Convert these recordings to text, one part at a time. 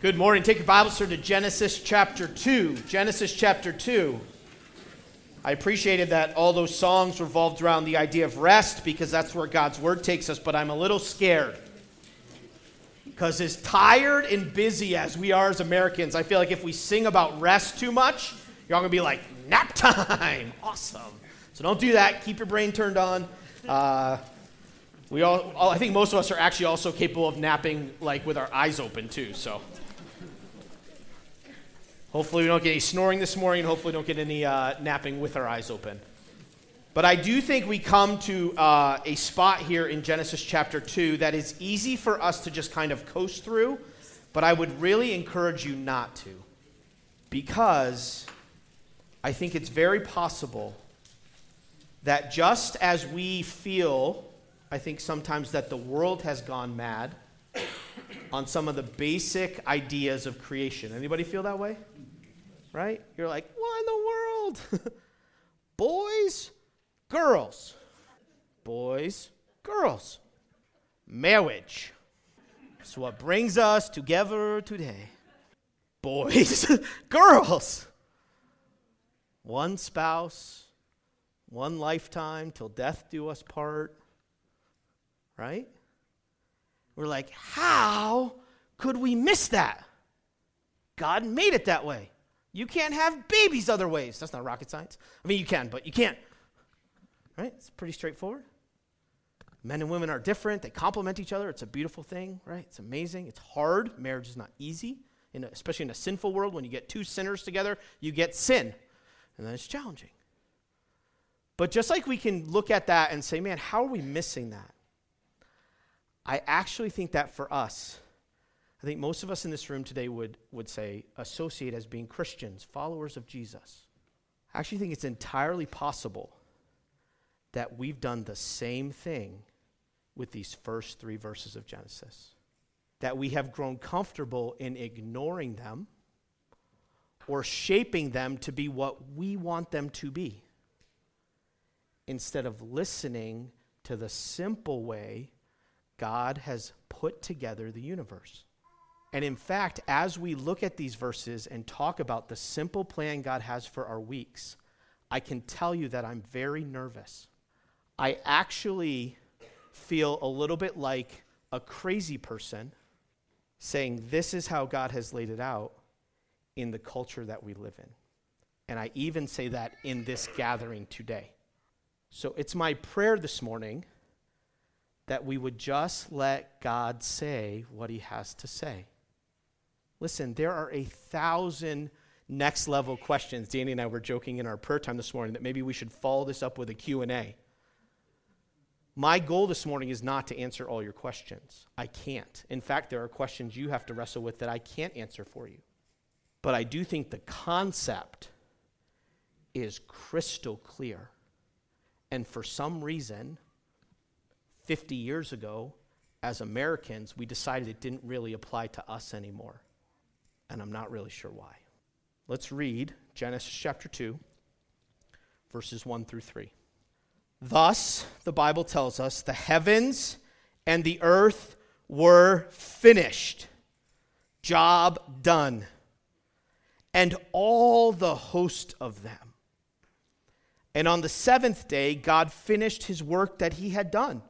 Good morning. Take your Bibles, to Genesis chapter 2. Genesis chapter 2. I appreciated that all those songs revolved around the idea of rest because that's where God's word takes us, but I'm a little scared. Because as tired and busy as we are as Americans, I feel like if we sing about rest too much, you're all going to be like, nap time. Awesome. So don't do that. Keep your brain turned on. Uh, we all, I think most of us are actually also capable of napping like with our eyes open too. So Hopefully, we don't get any snoring this morning. Hopefully, we don't get any uh, napping with our eyes open. But I do think we come to uh, a spot here in Genesis chapter 2 that is easy for us to just kind of coast through, but I would really encourage you not to. Because I think it's very possible that just as we feel, I think sometimes that the world has gone mad on some of the basic ideas of creation. Anybody feel that way? Right? You're like, what in the world? Boys, girls. Boys, girls. Marriage. It's what brings us together today. Boys, girls. One spouse, one lifetime till death do us part. Right? We're like, how could we miss that? God made it that way. You can't have babies other ways. That's not rocket science. I mean, you can, but you can't. Right? It's pretty straightforward. Men and women are different. They complement each other. It's a beautiful thing, right? It's amazing. It's hard. Marriage is not easy, in a, especially in a sinful world. When you get two sinners together, you get sin, and then it's challenging. But just like we can look at that and say, man, how are we missing that? I actually think that for us, I think most of us in this room today would, would say associate as being Christians, followers of Jesus. I actually think it's entirely possible that we've done the same thing with these first three verses of Genesis. That we have grown comfortable in ignoring them or shaping them to be what we want them to be instead of listening to the simple way God has put together the universe. And in fact, as we look at these verses and talk about the simple plan God has for our weeks, I can tell you that I'm very nervous. I actually feel a little bit like a crazy person saying, This is how God has laid it out in the culture that we live in. And I even say that in this gathering today. So it's my prayer this morning that we would just let God say what he has to say. Listen, there are a thousand next level questions. Danny and I were joking in our prayer time this morning that maybe we should follow this up with a Q&A. My goal this morning is not to answer all your questions. I can't. In fact, there are questions you have to wrestle with that I can't answer for you. But I do think the concept is crystal clear. And for some reason, 50 years ago, as Americans, we decided it didn't really apply to us anymore and I'm not really sure why. Let's read Genesis chapter 2, verses 1 through 3. Thus, the Bible tells us, the heavens and the earth were finished. Job done. And all the host of them. And on the seventh day, God finished his work that he had done.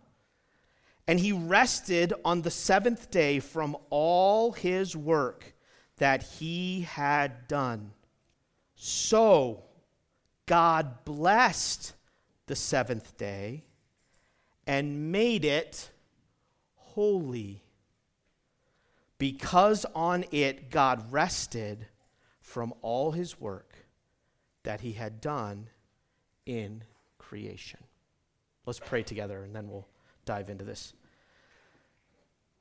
And he rested on the seventh day from all his work that he had done. So God blessed the seventh day and made it holy, because on it God rested from all his work that he had done in creation. Let's pray together and then we'll dive into this.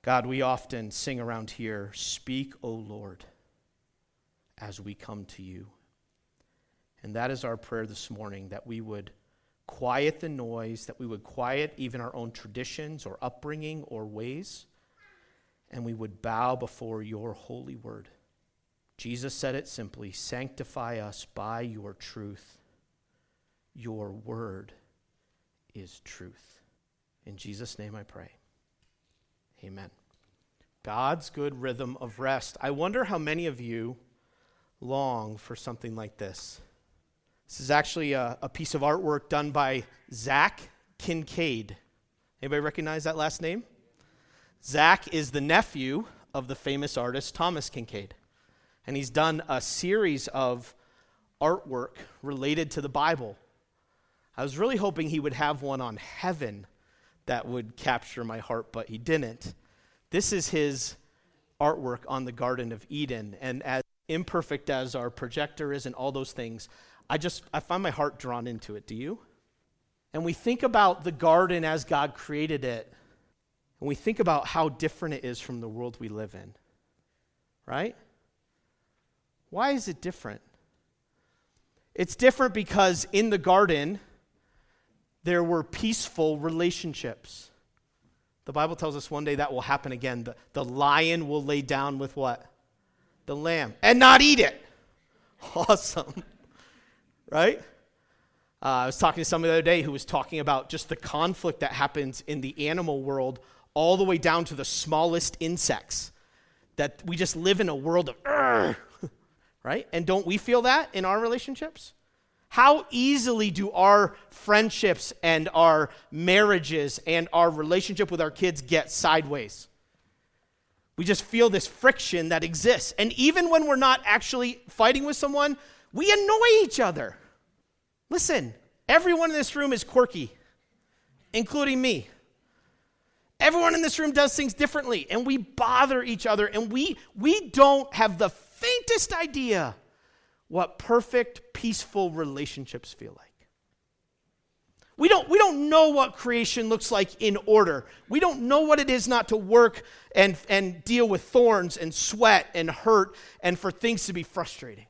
God, we often sing around here, Speak, O Lord, as we come to you. And that is our prayer this morning that we would quiet the noise, that we would quiet even our own traditions or upbringing or ways, and we would bow before your holy word. Jesus said it simply Sanctify us by your truth. Your word is truth. In Jesus' name I pray. Amen. God's good rhythm of rest. I wonder how many of you long for something like this. This is actually a, a piece of artwork done by Zach Kinkade. Anybody recognize that last name? Zach is the nephew of the famous artist Thomas Kinkade. And he's done a series of artwork related to the Bible. I was really hoping he would have one on heaven that would capture my heart, but he didn't. This is his artwork on the Garden of Eden. And as imperfect as our projector is and all those things, I just I find my heart drawn into it. Do you? And we think about the garden as God created it, and we think about how different it is from the world we live in. Right? Why is it different? It's different because in the garden, there were peaceful relationships. The Bible tells us one day that will happen again. The, the lion will lay down with what? The lamb and not eat it. Awesome. right? Uh, I was talking to somebody the other day who was talking about just the conflict that happens in the animal world, all the way down to the smallest insects. That we just live in a world of, right? And don't we feel that in our relationships? How easily do our friendships and our marriages and our relationship with our kids get sideways? We just feel this friction that exists. And even when we're not actually fighting with someone, we annoy each other. Listen, everyone in this room is quirky, including me. Everyone in this room does things differently, and we bother each other, and we, we don't have the faintest idea what perfect, peaceful relationships feel like. We don't, we don't know what creation looks like in order. We don't know what it is not to work and, and deal with thorns and sweat and hurt and for things to be frustrating.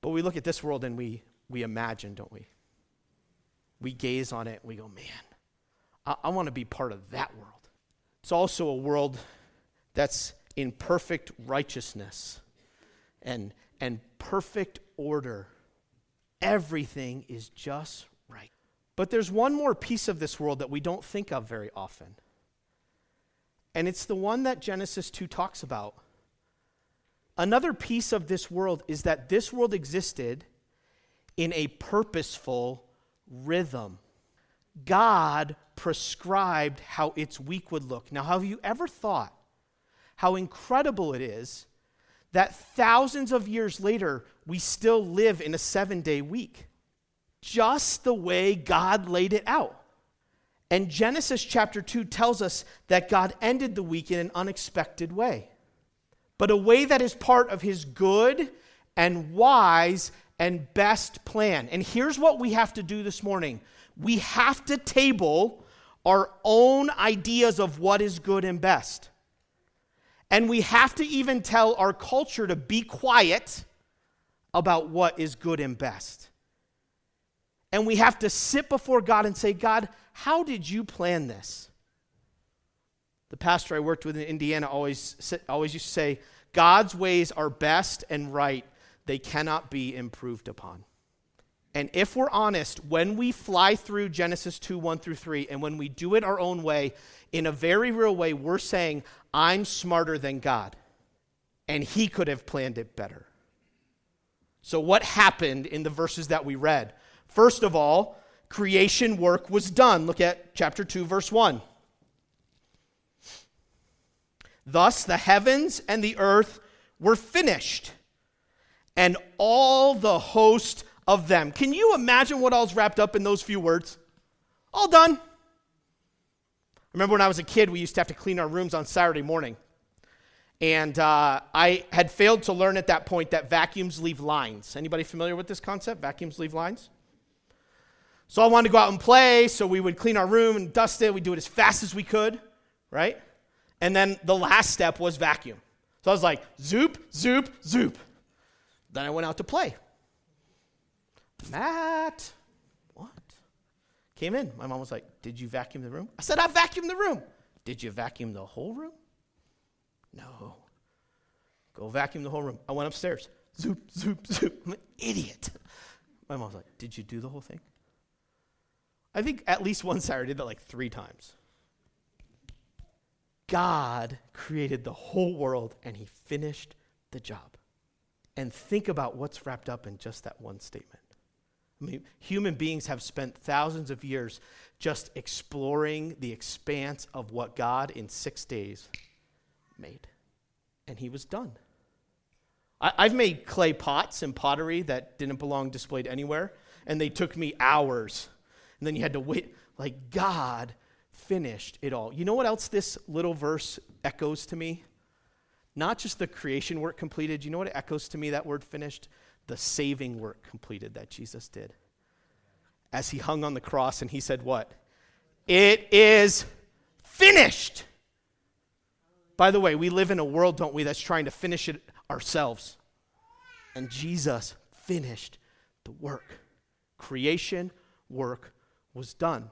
But we look at this world and we, we imagine, don't we? We gaze on it and we go, man, I, I want to be part of that world. It's also a world that's in perfect righteousness and, and perfect order. Everything is just right. But there's one more piece of this world that we don't think of very often. And it's the one that Genesis 2 talks about. Another piece of this world is that this world existed in a purposeful rhythm. God prescribed how its week would look. Now, have you ever thought how incredible it is that thousands of years later, we still live in a seven day week? Just the way God laid it out. And Genesis chapter 2 tells us that God ended the week in an unexpected way, but a way that is part of his good and wise and best plan. And here's what we have to do this morning we have to table our own ideas of what is good and best. And we have to even tell our culture to be quiet about what is good and best. And we have to sit before God and say, God, how did you plan this? The pastor I worked with in Indiana always, always used to say, God's ways are best and right they cannot be improved upon. And if we're honest, when we fly through Genesis 2 1 through 3, and when we do it our own way, in a very real way, we're saying, I'm smarter than God, and He could have planned it better. So, what happened in the verses that we read? First of all, creation work was done. Look at chapter 2, verse 1. Thus, the heavens and the earth were finished and all the host of them. Can you imagine what all's wrapped up in those few words? All done. Remember when I was a kid, we used to have to clean our rooms on Saturday morning. And uh, I had failed to learn at that point that vacuums leave lines. Anybody familiar with this concept? Vacuums leave lines? So I wanted to go out and play, so we would clean our room and dust it. We'd do it as fast as we could, right? And then the last step was vacuum. So I was like, zoop, zoop, zoop. Then I went out to play. Matt, what? Came in. My mom was like, Did you vacuum the room? I said, I vacuumed the room. Did you vacuum the whole room? No. Go vacuum the whole room. I went upstairs. Zoop, zoop, zoop. I'm an idiot. My mom was like, Did you do the whole thing? I think at least one Saturday I did that like three times. God created the whole world and he finished the job. And think about what's wrapped up in just that one statement. I mean, human beings have spent thousands of years just exploring the expanse of what God in six days made. And he was done. I, have made clay pots and pottery that didn't belong displayed anywhere, and they took me hours. And then you had to wait. Like, God finished it all. You know what else this little verse echoes to me? Not just the creation work completed. You know what echoes to me, that word finished? The saving work completed that Jesus did. As he hung on the cross and he said, What? It is finished. By the way, we live in a world, don't we, that's trying to finish it ourselves. And Jesus finished the work. Creation work was done.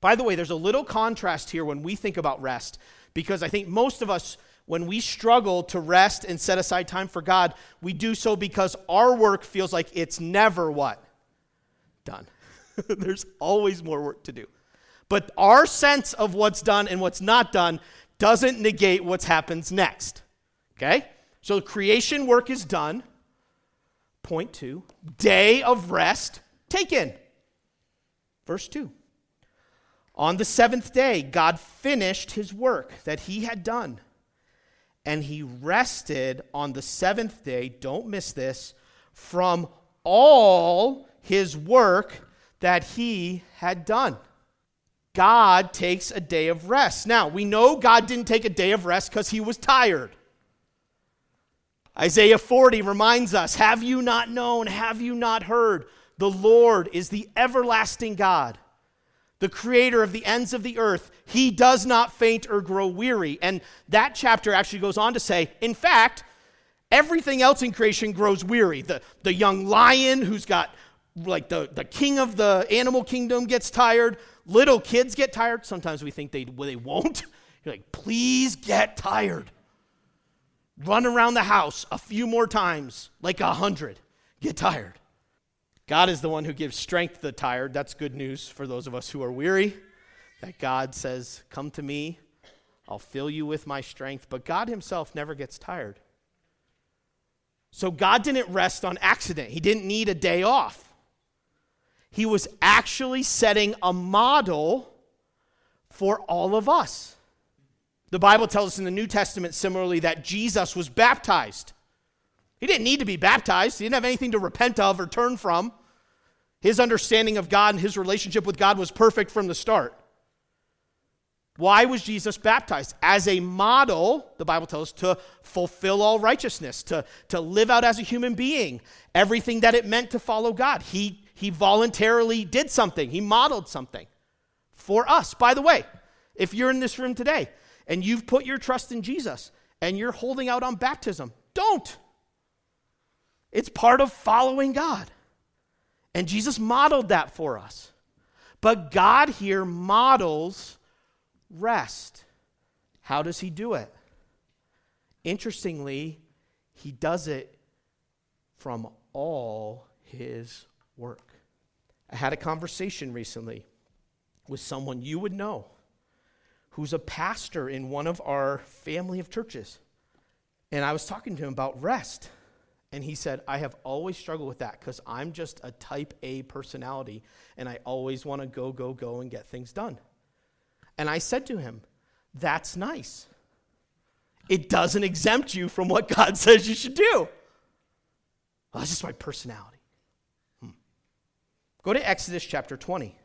By the way, there's a little contrast here when we think about rest, because I think most of us, when we struggle to rest and set aside time for God, we do so because our work feels like it's never what? Done. there's always more work to do. But our sense of what's done and what's not done doesn't negate what happens next. Okay? So creation work is done. Point two, day of rest taken. Verse two. On the seventh day, God finished his work that he had done. And he rested on the seventh day, don't miss this, from all his work that he had done. God takes a day of rest. Now, we know God didn't take a day of rest because he was tired. Isaiah 40 reminds us Have you not known? Have you not heard? The Lord is the everlasting God, the creator of the ends of the earth. He does not faint or grow weary. And that chapter actually goes on to say, in fact, everything else in creation grows weary. The, the young lion who's got, like, the, the king of the animal kingdom gets tired. Little kids get tired. Sometimes we think they, well, they won't. You're like, please get tired. Run around the house a few more times, like a hundred. Get tired. God is the one who gives strength to the tired. That's good news for those of us who are weary. That God says, Come to me, I'll fill you with my strength. But God Himself never gets tired. So God didn't rest on accident, He didn't need a day off. He was actually setting a model for all of us. The Bible tells us in the New Testament similarly that Jesus was baptized. He didn't need to be baptized, he didn't have anything to repent of or turn from. His understanding of God and his relationship with God was perfect from the start. Why was Jesus baptized? As a model, the Bible tells us, to fulfill all righteousness, to, to live out as a human being, everything that it meant to follow God. He, he voluntarily did something, he modeled something for us. By the way, if you're in this room today and you've put your trust in Jesus and you're holding out on baptism, don't. It's part of following God. And Jesus modeled that for us. But God here models rest. How does he do it? Interestingly, he does it from all his work. I had a conversation recently with someone you would know who's a pastor in one of our family of churches. And I was talking to him about rest. And he said, I have always struggled with that because I'm just a type A personality and I always want to go, go, go and get things done. And I said to him, That's nice. It doesn't exempt you from what God says you should do. Well, that's just my personality. Hmm. Go to Exodus chapter 20.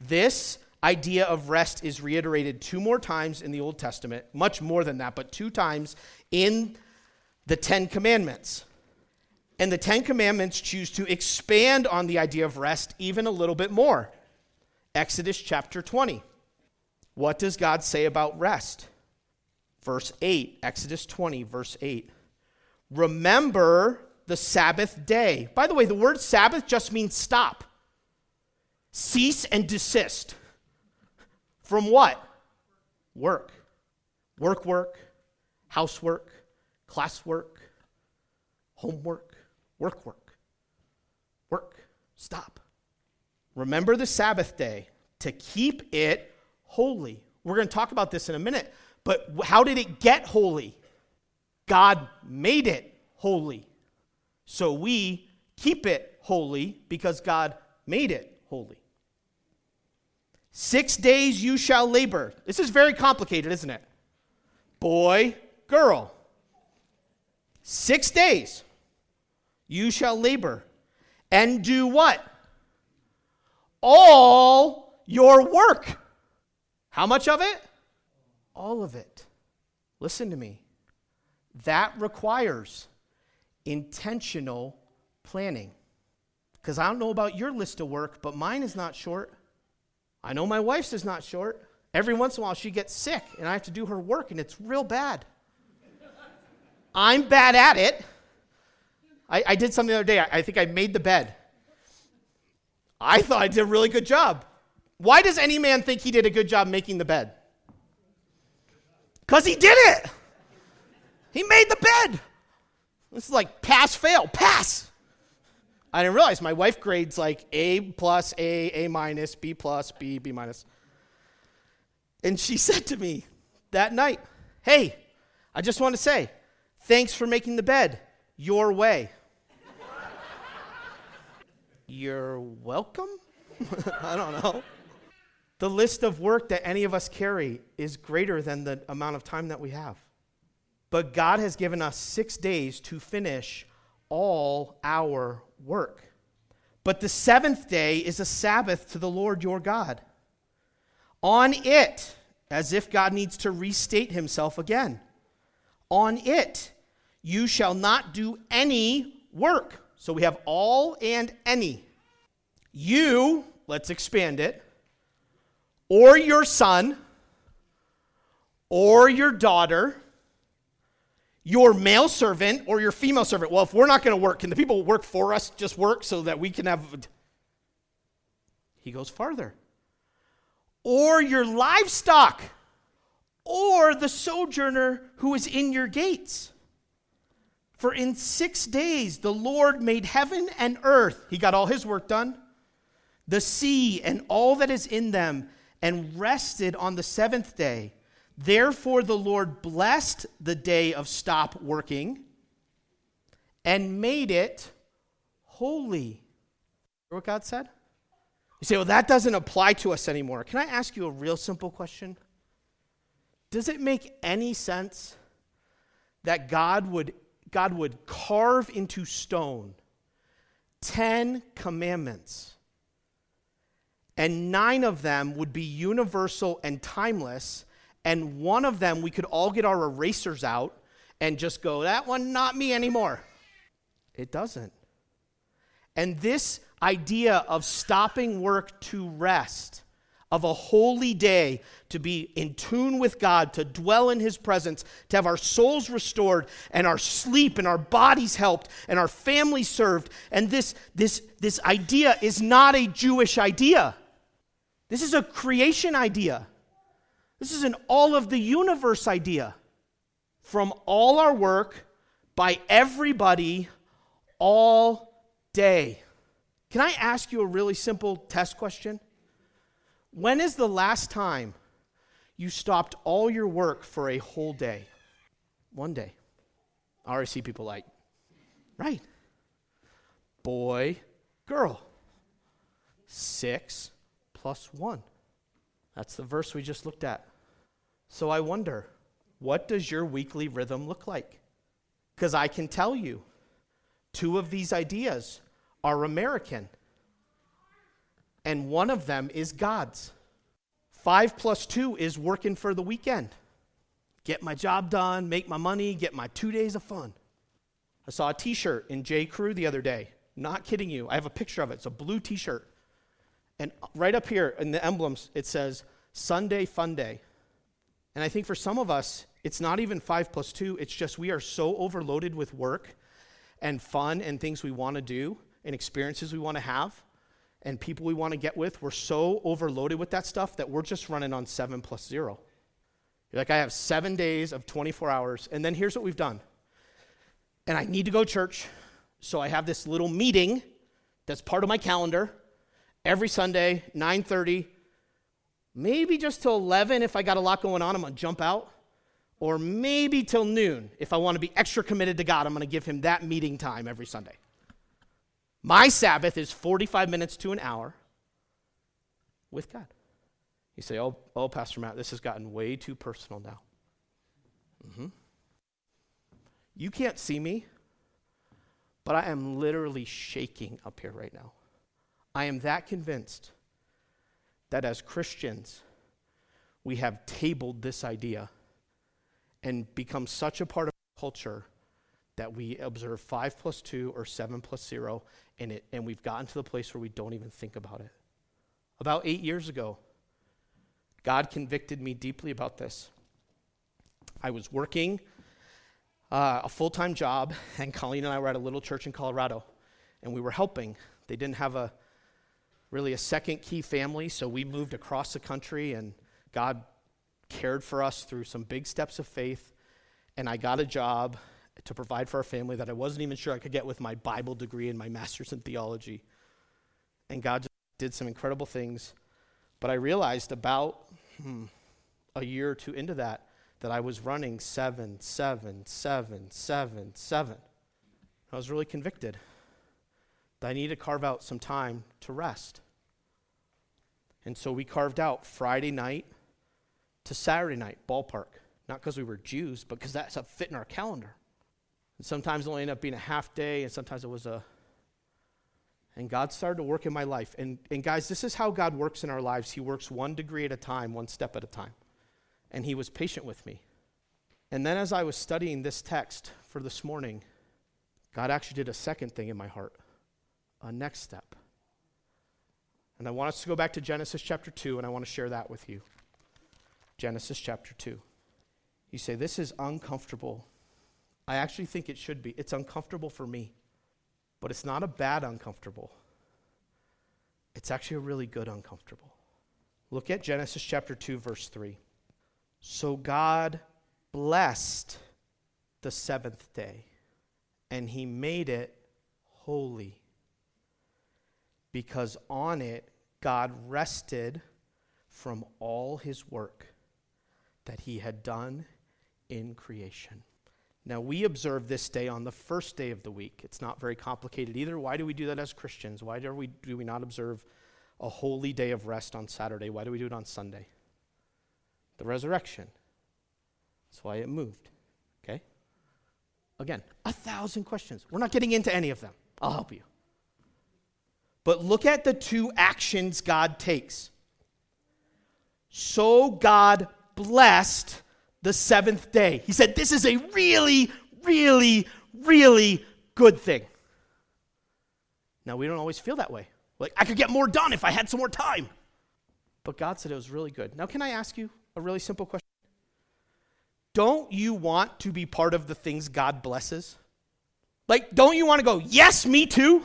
This idea of rest is reiterated two more times in the Old Testament, much more than that, but two times in the Ten Commandments. And the Ten Commandments choose to expand on the idea of rest even a little bit more. Exodus chapter 20. What does God say about rest? Verse 8, Exodus 20, verse 8. Remember the Sabbath day. By the way, the word Sabbath just means stop, cease and desist. From what? Work. Work, work, housework, classwork, homework, work, work, work. Stop. Remember the Sabbath day to keep it holy. We're going to talk about this in a minute. But how did it get holy? God made it holy. So we keep it holy because God made it holy. Six days you shall labor. This is very complicated, isn't it? Boy, girl. Six days you shall labor and do what? All your work. How much of it? All of it. Listen to me. That requires intentional planning. Because I don't know about your list of work, but mine is not short. I know my wife's is not short. Every once in a while, she gets sick and I have to do her work, and it's real bad. I'm bad at it. I, I did something the other day. I, I think I made the bed. I thought I did a really good job. Why does any man think he did a good job making the bed? Because he did it. He made the bed. This is like pass, fail, pass. I didn't realize my wife grades like A plus, A, A minus, B plus, B, B minus. And she said to me that night, Hey, I just want to say, thanks for making the bed your way. You're welcome? I don't know. The list of work that any of us carry is greater than the amount of time that we have. But God has given us six days to finish all our work. But the seventh day is a Sabbath to the Lord your God. On it, as if God needs to restate himself again, on it you shall not do any work. So we have all and any. You, let's expand it, or your son, or your daughter, your male servant, or your female servant. Well, if we're not going to work, can the people work for us just work so that we can have. He goes farther. Or your livestock, or the sojourner who is in your gates. For in six days the Lord made heaven and earth. He got all his work done. The sea and all that is in them, and rested on the seventh day. Therefore the Lord blessed the day of stop working and made it holy. Hear what God said? You say, well, that doesn't apply to us anymore. Can I ask you a real simple question? Does it make any sense that God would God would carve into stone 10 commandments, and nine of them would be universal and timeless, and one of them we could all get our erasers out and just go, that one, not me anymore. It doesn't. And this idea of stopping work to rest of a holy day to be in tune with God, to dwell in His presence, to have our souls restored and our sleep and our bodies helped and our families served. And this, this, this idea is not a Jewish idea, this is a creation idea. This is an all of the universe idea. From all our work by everybody all day. Can I ask you a really simple test question? When is the last time you stopped all your work for a whole day? One day. I already see people like, right. Boy, girl. Six plus one. That's the verse we just looked at. So I wonder, what does your weekly rhythm look like? Because I can tell you, two of these ideas are American and one of them is God's. Five plus two is working for the weekend. Get my job done, make my money, get my two days of fun. I saw a t shirt in J. Crew the other day. Not kidding you. I have a picture of it. It's a blue t shirt. And right up here in the emblems, it says Sunday Fun Day. And I think for some of us, it's not even five plus two. It's just we are so overloaded with work and fun and things we want to do and experiences we want to have and people we want to get with, we're so overloaded with that stuff that we're just running on seven plus zero. You're like, I have seven days of 24 hours, and then here's what we've done. And I need to go to church, so I have this little meeting that's part of my calendar every Sunday, 9:30. maybe just till 11 if I got a lot going on, I'm to jump out. Or maybe till noon if I want to be extra committed to God, I'm to give him that meeting time every Sunday. My Sabbath is 45 minutes to an hour with God. You say, oh, oh, Pastor Matt, this has gotten way too personal now. Mm-hmm. You can't see me, but I am literally shaking up here right now. I am that convinced that as Christians, we have tabled this idea and become such a part of culture that we observe 5 plus 2 or 7 plus 0, and, it, and we've gotten to the place where we don't even think about it. About eight years ago, God convicted me deeply about this. I was working uh, a full time job, and Colleen and I were at a little church in Colorado, and we were helping. They didn't have a really a second key family, so we moved across the country, and God cared for us through some big steps of faith. And I got a job to provide for our family that I wasn't even sure I could get with my Bible degree and my master's in theology. And God just did some incredible things. But I realized about hmm, a year or two into that that I was running seven, seven, seven, seven, seven. I was really convicted that I needed to carve out some time to rest. And so we carved out Friday night to Saturday night, ballpark. Not because we were Jews, but because that's a fit in our calendar. And sometimes it only ended up being a half day, and sometimes it was a. And God started to work in my life. And, and guys, this is how God works in our lives. He works one degree at a time, one step at a time. And He was patient with me. And then as I was studying this text for this morning, God actually did a second thing in my heart a next step. And I want us to go back to Genesis chapter 2, and I want to share that with you. Genesis chapter 2. You say, This is uncomfortable. I actually think it should be. It's uncomfortable for me, but it's not a bad uncomfortable. It's actually a really good uncomfortable. Look at Genesis chapter 2, verse 3. So God blessed the seventh day, and he made it holy, because on it God rested from all his work that he had done in creation. Now, we observe this day on the first day of the week. It's not very complicated either. Why do we do that as Christians? Why do we, do we not observe a holy day of rest on Saturday? Why do we do it on Sunday? The resurrection. That's why it moved. Okay? Again, a thousand questions. We're not getting into any of them. I'll help you. But look at the two actions God takes. So God blessed the seventh day. He said, This is a really, really, really good thing. Now, we don't always feel that way. Like, I could get more done if I had some more time. But God said it was really good. Now, can I ask you a really simple question? Don't you want to be part of the things God blesses? Like, don't you want to go, yes, me too,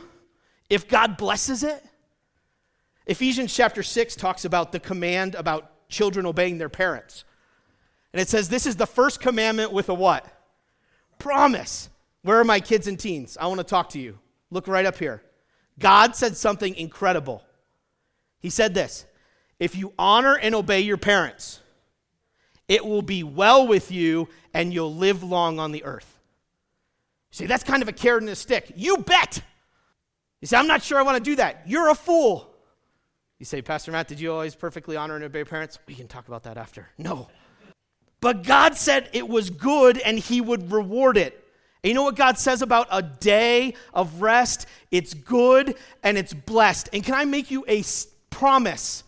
if God blesses it? Ephesians chapter 6 talks about the command about children obeying their parents. And it says, This is the first commandment with a what? Promise. Where are my kids and teens? I want to talk to you. Look right up here. God said something incredible. He said this If you honor and obey your parents, it will be well with you and you'll live long on the earth. See, that's kind of a carrot and a stick. You bet. You say, I'm not sure I want to do that. You're a fool. You say, Pastor Matt, did you always perfectly honor and obey parents? We can talk about that after. No. But God said it was good and He would reward it. And you know what God says about a day of rest? It's good and it's blessed. And can I make you a promise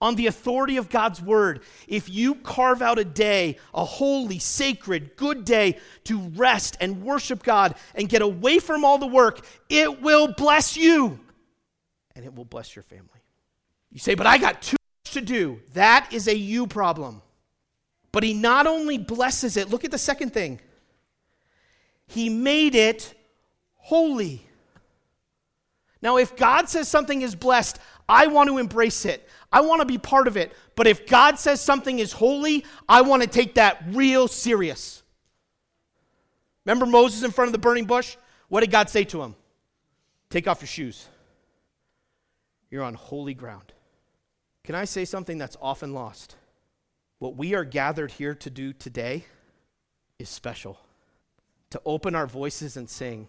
on the authority of God's word? If you carve out a day, a holy, sacred, good day to rest and worship God and get away from all the work, it will bless you and it will bless your family. You say, but I got too much to do. That is a you problem. But he not only blesses it, look at the second thing. He made it holy. Now, if God says something is blessed, I want to embrace it. I want to be part of it. But if God says something is holy, I want to take that real serious. Remember Moses in front of the burning bush? What did God say to him? Take off your shoes. You're on holy ground. Can I say something that's often lost? What we are gathered here to do today is special. To open our voices and sing,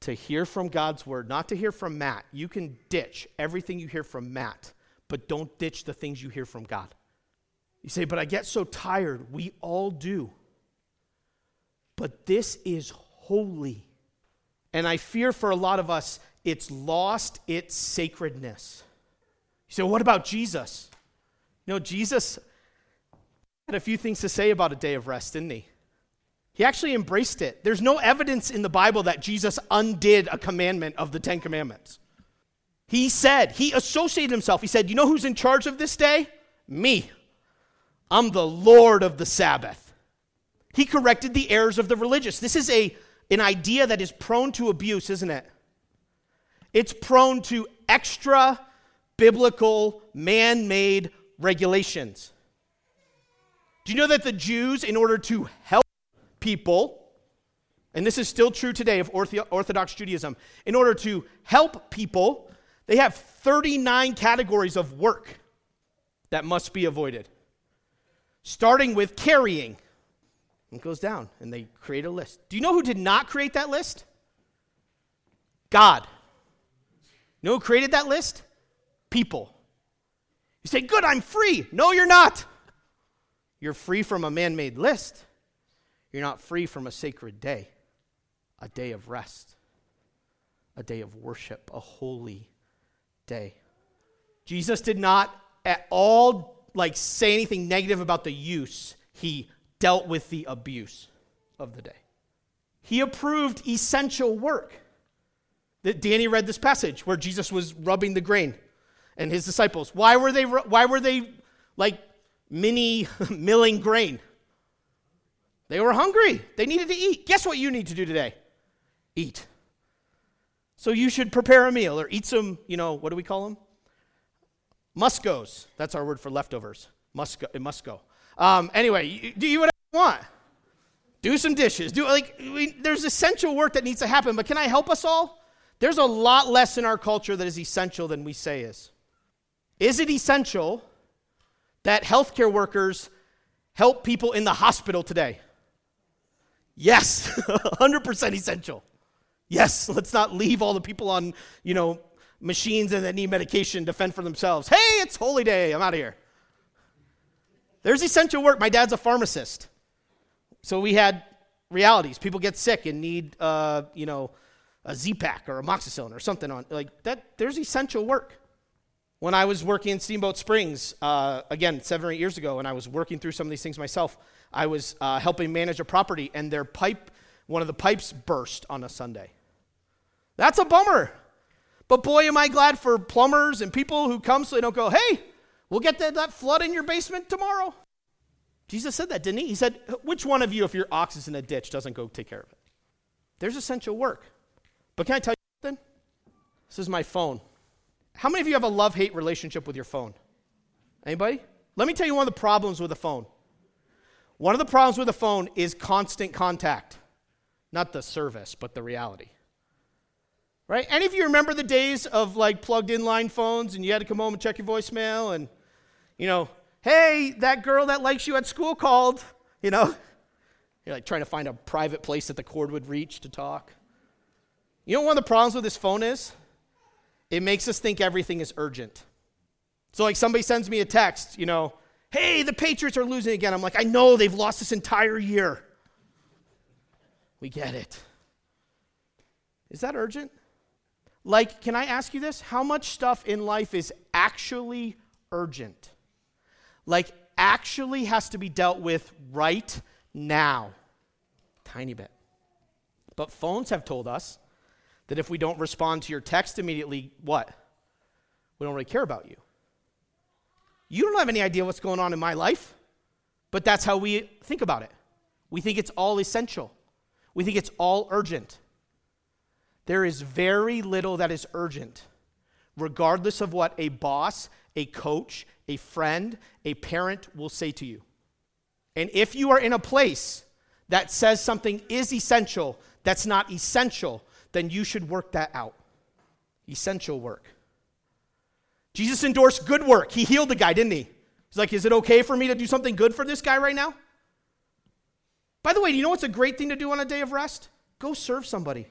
to hear from God's word, not to hear from Matt. You can ditch everything you hear from Matt, but don't ditch the things you hear from God. You say, but I get so tired. We all do. But this is holy. And I fear for a lot of us, it's lost its sacredness. You say, what about Jesus? You know, Jesus had a few things to say about a day of rest, didn't he? He actually embraced it. There's no evidence in the Bible that Jesus undid a commandment of the Ten Commandments. He said, he associated himself. He said, You know who's in charge of this day? Me. I'm the Lord of the Sabbath. He corrected the errors of the religious. This is a, an idea that is prone to abuse, isn't it? It's prone to extra biblical, man made regulations. Do you know that the Jews, in order to help people, and this is still true today of Orthodox Judaism, in order to help people, they have 39 categories of work that must be avoided, starting with carrying. It goes down, and they create a list. Do you know who did not create that list? God. You know who created that list? People. You say, Good, I'm free. No, you're not. You're free from a man made list. You're not free from a sacred day, a day of rest, a day of worship, a holy day. Jesus did not at all like say anything negative about the use. He dealt with the abuse of the day. He approved essential work. That Danny read this passage where Jesus was rubbing the grain and his disciples. Why were they, why were they like mini milling grain? They were hungry. They needed to eat. Guess what you need to do today? Eat. So you should prepare a meal or eat some, you know, what do we call them? Muscos. That's our word for leftovers. Musco. Musco. Um, anyway, do you whatever you want. Do some dishes. Do like we, there's essential work that needs to happen. But can I help us all? There's a lot less in our culture that is essential than we say is. Is it essential that healthcare workers help people in the hospital today? Yes, 100% essential. Yes, let's not leave all the people on, you know, machines and that need medication to fend for themselves. Hey, it's holy day. I'm out of here. There's essential work. My dad's a pharmacist. So we had realities. People get sick and need, uh, you know, a Z-Pak or amoxicillin or something on like that. There's essential work. When I was working in Steamboat Springs, uh, again, seven or eight years ago, and I was working through some of these things myself, I was uh, helping manage a property, and their pipe, one of the pipes burst on a Sunday. That's a bummer. But boy, am I glad for plumbers and people who come so they don't go, hey, we'll get that, that flood in your basement tomorrow. Jesus said that, didn't he? He said, which one of you, if your ox is in a ditch, doesn't go take care of it? There's essential work. But can I tell you something? This is my phone. How many of you have a love hate relationship with your phone? Anybody? Let me tell you one of the problems with a phone. One of the problems with a phone is constant contact. Not the service, but the reality. Right? Any of you remember the days of like plugged in line phones and you had to come home and check your voicemail and, you know, hey, that girl that likes you at school called, you know? You're like trying to find a private place that the cord would reach to talk. You know one of the problems with this phone is? It makes us think everything is urgent. So, like, somebody sends me a text, you know, hey, the Patriots are losing again. I'm like, I know they've lost this entire year. We get it. Is that urgent? Like, can I ask you this? How much stuff in life is actually urgent? Like, actually has to be dealt with right now? Tiny bit. But phones have told us that if we don't respond to your text immediately, what? We don't really care about you. You don't have any idea what's going on in my life, but that's how we think about it. We think it's all essential, we think it's all urgent. There is very little that is urgent, regardless of what a boss, a coach, a friend, a parent will say to you. And if you are in a place that says something is essential that's not essential, then you should work that out. Essential work. Jesus endorsed good work. He healed the guy, didn't he? He's like, Is it okay for me to do something good for this guy right now? By the way, do you know what's a great thing to do on a day of rest? Go serve somebody,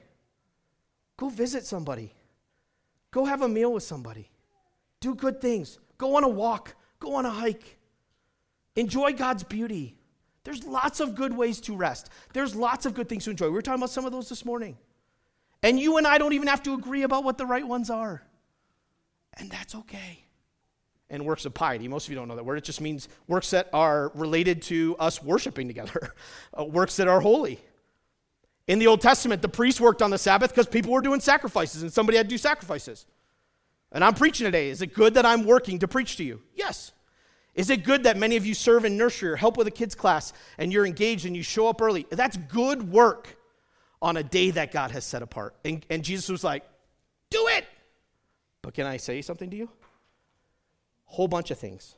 go visit somebody, go have a meal with somebody, do good things, go on a walk, go on a hike, enjoy God's beauty. There's lots of good ways to rest. There's lots of good things to enjoy. We were talking about some of those this morning. And you and I don't even have to agree about what the right ones are. And that's okay. And works of piety, most of you don't know that word. It just means works that are related to us worshiping together, uh, works that are holy. In the Old Testament, the priests worked on the Sabbath because people were doing sacrifices and somebody had to do sacrifices. And I'm preaching today. Is it good that I'm working to preach to you? Yes. Is it good that many of you serve in nursery or help with a kids' class and you're engaged and you show up early? That's good work on a day that God has set apart. And, and Jesus was like, do it. But can I say something to you? Whole bunch of things.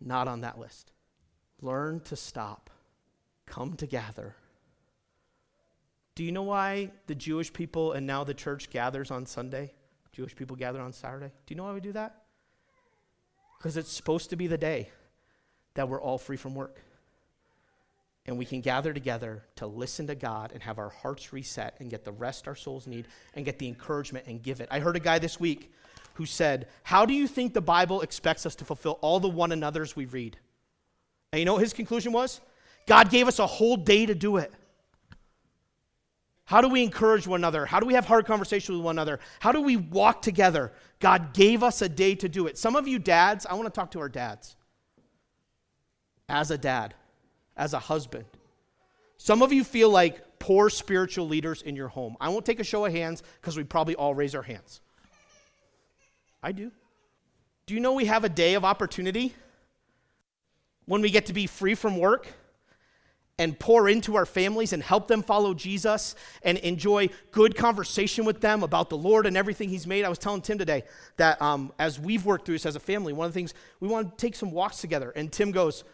Not on that list. Learn to stop. Come together. Do you know why the Jewish people and now the church gathers on Sunday? Jewish people gather on Saturday. Do you know why we do that? Because it's supposed to be the day that we're all free from work. And we can gather together to listen to God and have our hearts reset and get the rest our souls need and get the encouragement and give it. I heard a guy this week who said, How do you think the Bible expects us to fulfill all the one another's we read? And you know what his conclusion was? God gave us a whole day to do it. How do we encourage one another? How do we have hard conversations with one another? How do we walk together? God gave us a day to do it. Some of you dads, I want to talk to our dads. As a dad, as a husband. Some of you feel like poor spiritual leaders in your home. I won't take a show of hands because we probably all raise our hands. I do. Do you know we have a day of opportunity when we get to be free from work? and pour into our families and help them follow Jesus and enjoy good conversation with them about the Lord and everything He's made. I was telling Tim today that um, as we've worked through this as a family, one of the things we want to take some walks together. And Tim goes,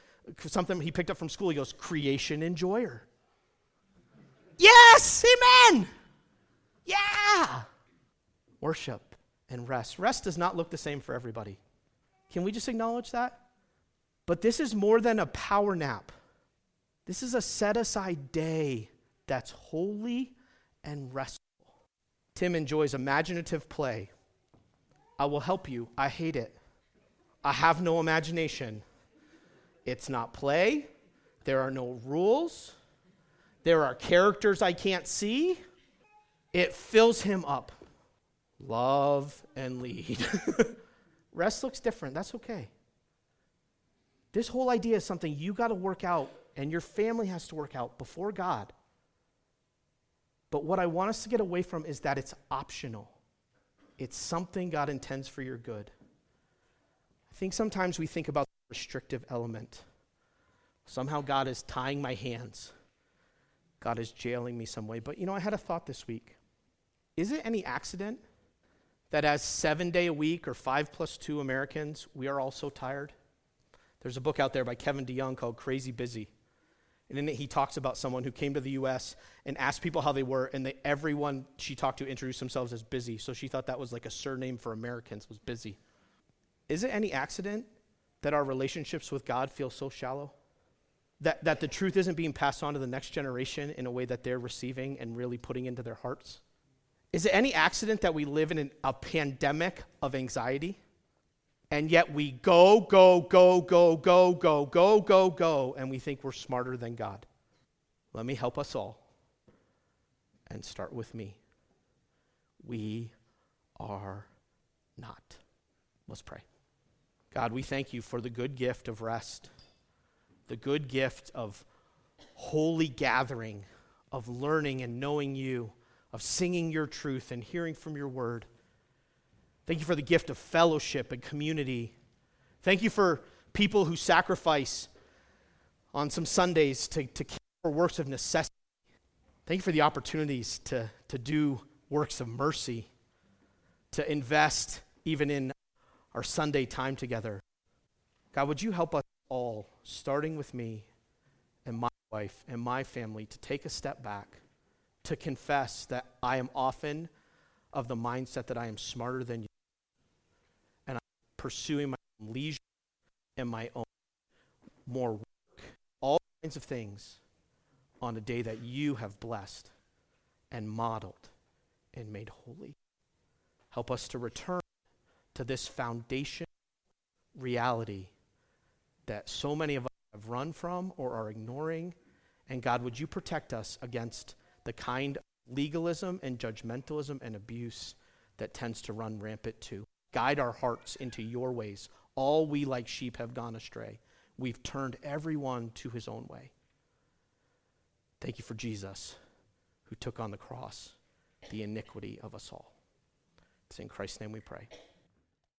something he picked up from school, he goes, creation enjoyer. Yes, amen. Yeah. Worship and rest. Rest does not look the same for everybody. Can we just acknowledge that? But this is more than a power nap. This is a set aside day that's holy and restful. Tim enjoys imaginative play. I will help you. I hate it. I have no imagination. It's not play. There are no rules. There are characters I can't see. It fills him up. Love and lead. Rest looks different. That's okay. This whole idea is something you got to work out and your family has to work out before God. But what I want us to get away from is that it's optional. It's something God intends for your good. I think sometimes we think about restrictive element. Somehow God is tying my hands. God is jailing me some way. But you know, I had a thought this week. Is it any accident that as seven day a week or five plus two Americans, we are all so tired? There's a book out there by Kevin DeYoung called Crazy Busy. And in it, he talks about someone who came to the U.S. and asked people how they were, and they, everyone she talked to introduced themselves as busy. So she thought that was like a surname for Americans, was busy. Is it any accident that our relationships with God feel so shallow? That, that the truth isn't being passed on to the next generation in a way that they're receiving and really putting into their hearts? Is it any accident that we live in an, a pandemic of anxiety? And yet we go, go, go, go, go, go, go, go, go, and we think we're smarter than God. Let me help us all. And start with me. We are not. Let's pray. God, we thank you for the good gift of rest, the good gift of holy gathering, of learning and knowing you, of singing your truth and hearing from your word. Thank you for the gift of fellowship and community. Thank you for people who sacrifice on some Sundays to, to care for works of necessity. Thank you for the opportunities to, to do works of mercy, to invest even in our Sunday time together. God, would you help us all, starting with me and my wife and my family, to take a step back, to confess that I am often of the mindset that I am smarter than you and I'm pursuing my own leisure and my own more work, all kinds of things on a day that you have blessed and modeled and made holy. Help us to return to this foundation reality that so many of us have run from or are ignoring. And God, would you protect us against the kind of legalism and judgmentalism and abuse that tends to run rampant too? Guide our hearts into your ways. All we like sheep have gone astray. We've turned everyone to his own way. Thank you for Jesus, who took on the cross the iniquity of us all. It's in Christ's name we pray.